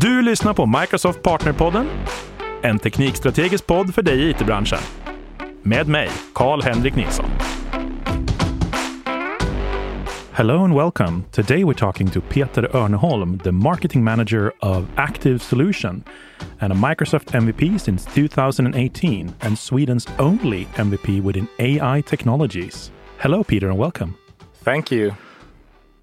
Du lyssnar på Microsoft Partnerpodden, en teknikstrategisk podd för dig i it-branschen. Med mig, Karl-Henrik Nilsson. Hello and welcome. Today we're talking to Peter Örneholm, the marketing manager of Active Solution and a Microsoft MVP since 2018 and Sweden's only MVP within AI technologies. Hello, Peter, and welcome. Thank you.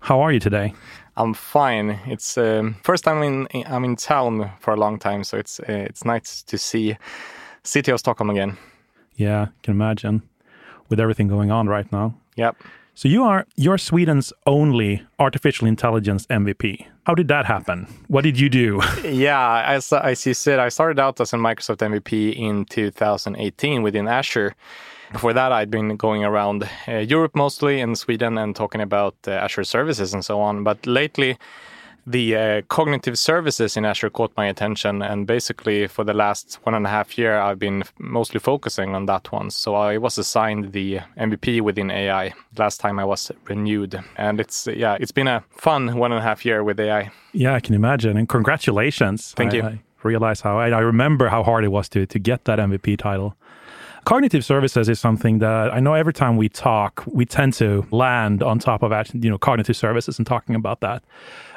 How are you today? I'm fine. It's um, first time in I'm in town for a long time, so it's uh, it's nice to see city of Stockholm again. Yeah, can imagine with everything going on right now. Yep. So you are you're Sweden's only artificial intelligence MVP. How did that happen? What did you do? yeah, as as you said, I started out as a Microsoft MVP in 2018 within Azure before that, I'd been going around uh, Europe mostly in Sweden and talking about uh, Azure services and so on. But lately, the uh, cognitive services in Azure caught my attention, and basically for the last one and a half year, I've been mostly focusing on that one. So I was assigned the MVP within AI last time I was renewed, and it's yeah, it's been a fun one and a half year with AI. Yeah, I can imagine, and congratulations! Thank I, you. I realize how I, I remember how hard it was to to get that MVP title. Cognitive services is something that I know every time we talk, we tend to land on top of you know cognitive services and talking about that.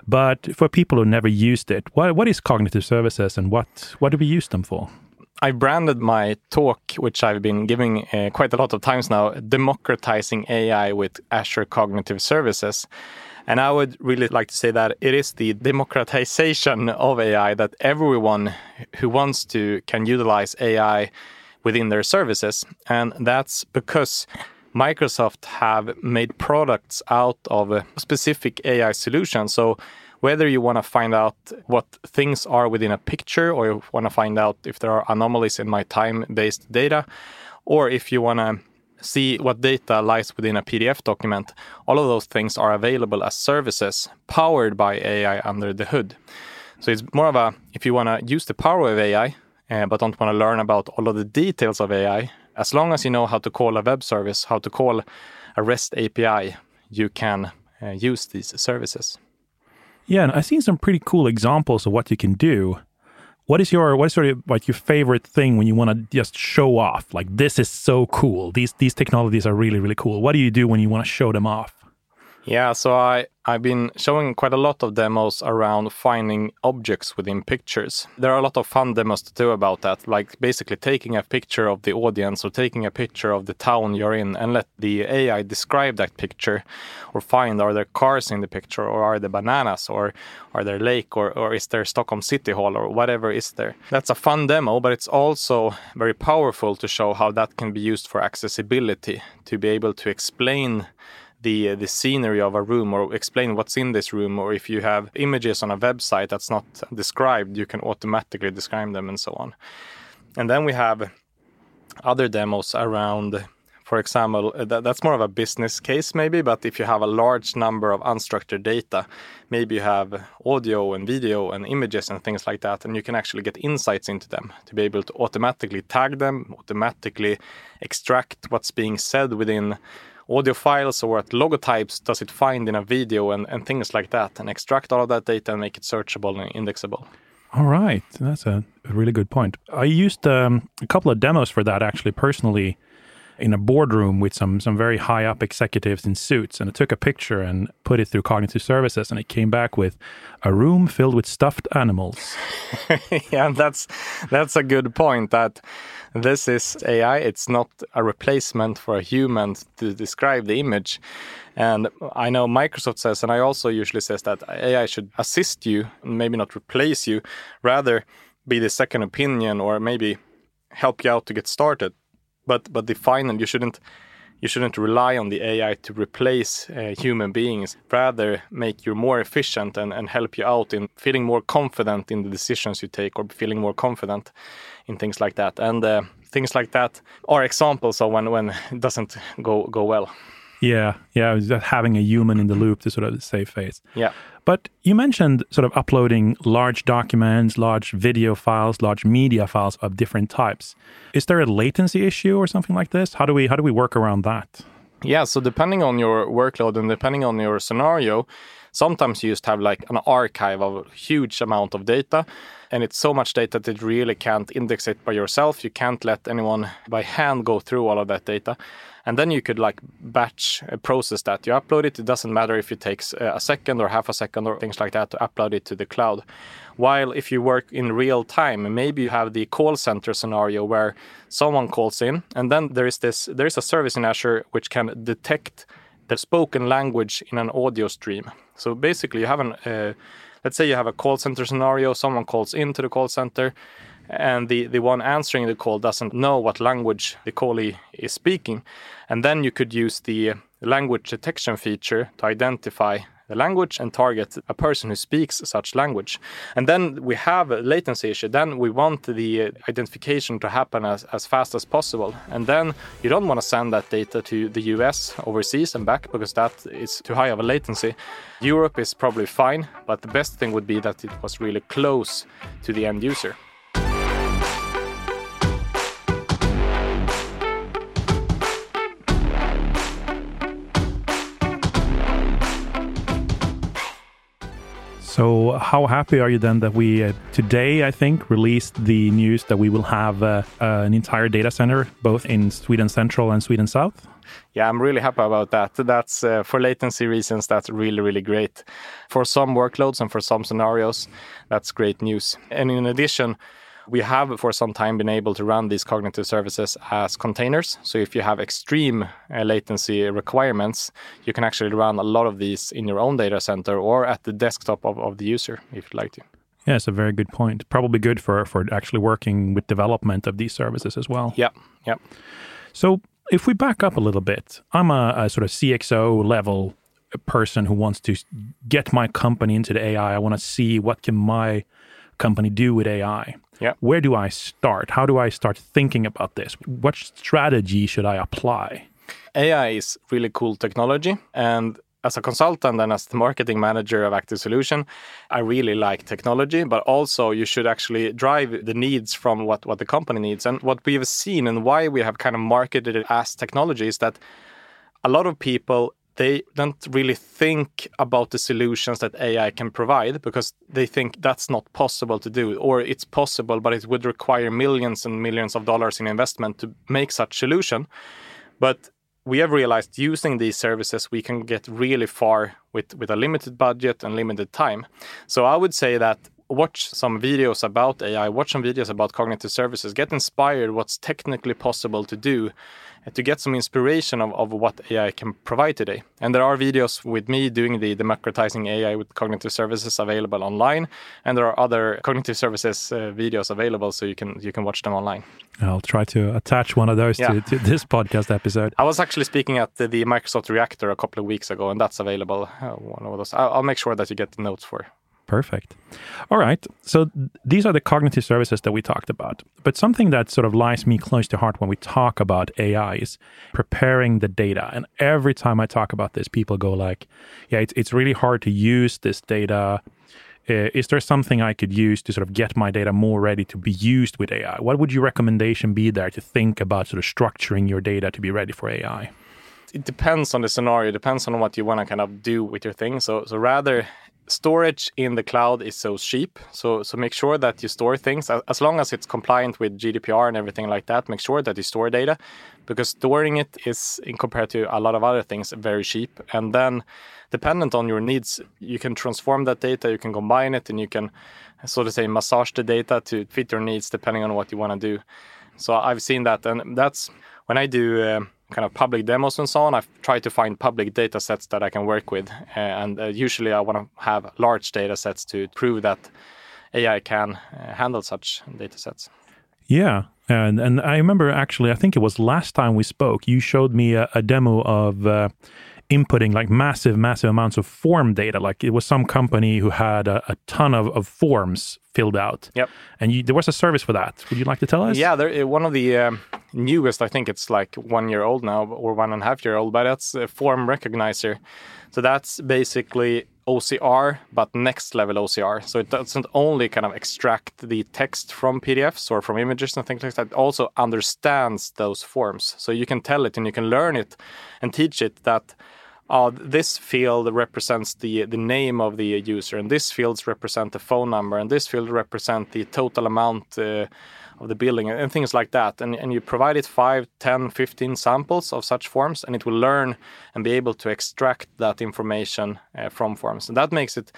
But for people who never used it, what what is cognitive services and what what do we use them for? I branded my talk, which I've been giving uh, quite a lot of times now, democratizing AI with Azure Cognitive Services. And I would really like to say that it is the democratization of AI that everyone who wants to can utilize AI within their services. And that's because Microsoft have made products out of specific AI solution. So whether you want to find out what things are within a picture or you want to find out if there are anomalies in my time-based data, or if you want to see what data lies within a PDF document, all of those things are available as services powered by AI under the hood. So it's more of a if you want to use the power of AI, uh, but don't want to learn about all of the details of AI, as long as you know how to call a web service, how to call a REST API, you can uh, use these services. Yeah, and I've seen some pretty cool examples of what you can do. What is your what is sort of like your favorite thing when you want to just show off? Like this is so cool. These these technologies are really really cool. What do you do when you want to show them off? Yeah, so I, I've been showing quite a lot of demos around finding objects within pictures. There are a lot of fun demos to do about that, like basically taking a picture of the audience or taking a picture of the town you're in and let the AI describe that picture or find are there cars in the picture or are there bananas or are there lake or, or is there Stockholm City Hall or whatever is there. That's a fun demo, but it's also very powerful to show how that can be used for accessibility, to be able to explain the uh, the scenery of a room or explain what's in this room or if you have images on a website that's not described you can automatically describe them and so on. And then we have other demos around for example uh, that, that's more of a business case maybe but if you have a large number of unstructured data maybe you have audio and video and images and things like that and you can actually get insights into them to be able to automatically tag them automatically extract what's being said within audio files or what logotypes does it find in a video and, and things like that and extract all of that data and make it searchable and indexable. All right. That's a, really good point. I used um, a couple of demos for that actually personally in a boardroom with some some very high up executives in suits and I took a picture and put it through cognitive services and it came back with a room filled with stuffed animals. yeah, that's that's a good point that this is AI. It's not a replacement for a human to describe the image. And I know Microsoft says, and I also usually says that AI should assist you, maybe not replace you, rather be the second opinion or maybe help you out to get started. But but the final, you shouldn't you shouldn't rely on the AI to replace uh, human beings. Rather, make you more efficient and, and help you out in feeling more confident in the decisions you take or feeling more confident in things like that. And uh, things like that are examples of when, when it doesn't go, go well. Yeah, yeah, just having a human in the loop to sort of save face. Yeah. But you mentioned sort of uploading large documents, large video files, large media files of different types. Is there a latency issue or something like this? How do we how do we work around that? Yeah, so depending on your workload and depending on your scenario, sometimes you just have like an archive of a huge amount of data and it's so much data that you really can't index it by yourself you can't let anyone by hand go through all of that data and then you could like batch process that you upload it it doesn't matter if it takes uh, a second or half a second or things like that to upload it to the cloud while if you work in real time maybe you have the call center scenario where someone calls in and then there is this there is a service in azure which can detect the spoken language in an audio stream. So basically, you have an uh, let's say you have a call center scenario. Someone calls into the call center, and the the one answering the call doesn't know what language the callee is speaking, and then you could use the language detection feature to identify the language and target a person who speaks such language. And then we have a latency issue. Then we want the identification to happen as, as fast as possible. And then you don't want to send that data to the US overseas and back because that is too high of a latency. Europe is probably fine, but the best thing would be that it was really close to the end user. So, how happy are you then that we uh, today, I think, released the news that we will have uh, uh, an entire data center both in Sweden Central and Sweden South? Yeah, I'm really happy about that. That's uh, for latency reasons, that's really, really great. For some workloads and for some scenarios, that's great news. And in addition, we have for some time been able to run these cognitive services as containers. So if you have extreme uh, latency requirements, you can actually run a lot of these in your own data center or at the desktop of, of the user if you'd like to. Yeah, it's a very good point. Probably good for for actually working with development of these services as well. Yeah, yeah. So if we back up a little bit, I'm a, a sort of CXO level person who wants to get my company into the AI. I want to see what can my company do with AI. Yeah. Where do I start? How do I start thinking about this? What strategy should I apply? AI is really cool technology. And as a consultant and as the marketing manager of Active Solution, I really like technology, but also you should actually drive the needs from what, what the company needs. And what we have seen and why we have kind of marketed it as technology is that a lot of people they don't really think about the solutions that AI can provide because they think that's not possible to do, or it's possible, but it would require millions and millions of dollars in investment to make such solution. But we have realized using these services, we can get really far with, with a limited budget and limited time. So I would say that watch some videos about AI, watch some videos about cognitive services, get inspired what's technically possible to do to get some inspiration of, of what AI can provide today. And there are videos with me doing the democratizing AI with cognitive services available online, and there are other cognitive services uh, videos available, so you can you can watch them online. I'll try to attach one of those yeah. to, to, this podcast episode. I was actually speaking at the, the, Microsoft Reactor a couple of weeks ago, and that's available. Uh, one of those. I'll, I'll make sure that you get the notes for Perfect. All right. So these are the cognitive services that we talked about. But something that sort of lies me close to heart when we talk about AI is preparing the data. And every time I talk about this, people go like, "Yeah, it's it's really hard to use this data." Uh, is there something I could use to sort of get my data more ready to be used with AI? What would your recommendation be there to think about sort of structuring your data to be ready for AI? It depends on the scenario. It depends on what you want to kind of do with your thing. So, so rather storage in the cloud is so cheap. So so make sure that you store things as long as it's compliant with GDPR and everything like that. Make sure that you store data because storing it is, in compared to a lot of other things, very cheap. And then, dependent on your needs, you can transform that data, you can combine it, and you can, so to say, massage the data to fit your needs depending on what you want to do. So I've seen that, and that's when I do. Uh, kind of public demos and so on, I've tried to find public data sets that I can work with. Uh, and uh, usually I want to have large data sets to prove that AI can uh, handle such data sets. Yeah. And, and I remember actually, I think it was last time we spoke, you showed me a, a demo of uh, inputting like massive, massive amounts of form data. Like it was some company who had a, a ton of, of forms filled out. Yep. And you, there was a service for that. Would you like to tell us? Yeah, there, one of the um, newest, I think it's like one year old now or one and a half year old, but that's a form recognizer. So that's basically OCR, but next level OCR. So it doesn't only kind of extract the text from PDFs or from images and things like that, it also understands those forms. So you can tell it and you can learn it and teach it that uh, this field represents the, the name of the user, and this fields represent the phone number, and this field represent the total amount uh, of the building and, things like that. And, and you provide it 5, 10, 15 samples of such forms, and it will learn and be able to extract that information uh, from forms. And that makes it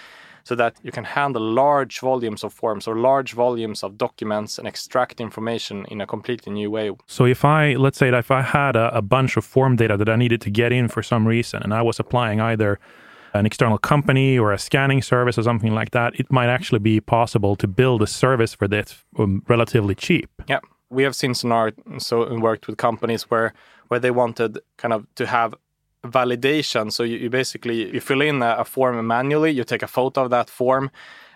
so that you can handle large volumes of forms or large volumes of documents and extract information in a completely new way. So if I, let's say that if I had a, a bunch of form data that I needed to get in for some reason and I was applying either an external company or a scanning service or something like that, it might actually be possible to build a service for this um, relatively cheap. Yeah, we have seen scenarios so worked with companies where where they wanted kind of to have validation. So you, you basically you fill in a, a, form manually, you take a photo of that form,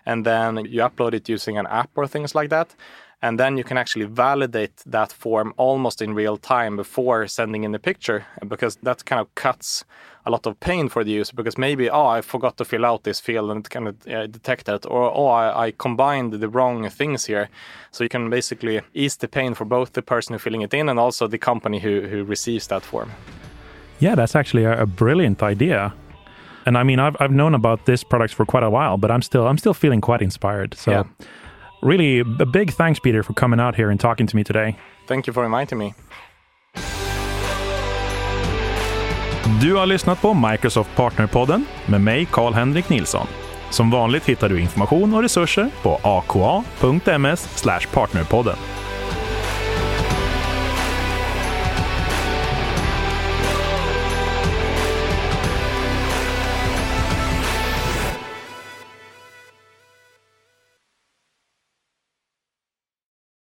and then you upload it using an app or things like that. And then you can actually validate that form almost in real time before sending in the picture, because that kind of cuts a lot of pain for the user because maybe oh I forgot to fill out this field and it kind of detect it or oh I, I, combined the wrong things here so you can basically ease the pain for both the person who's filling it in and also the company who, who receives that form yeah that's actually a, a brilliant idea and I mean I've, I've known about this product for quite a while but I'm still I'm still feeling quite inspired so yeah. really a big thanks Peter for coming out here and talking to me today thank you for inviting me Du har lyssnat på Microsoft Partnerpodden med mig, Karl-Henrik Nilsson. Som vanligt hittar du information och resurser på aka.ms partnerpodden.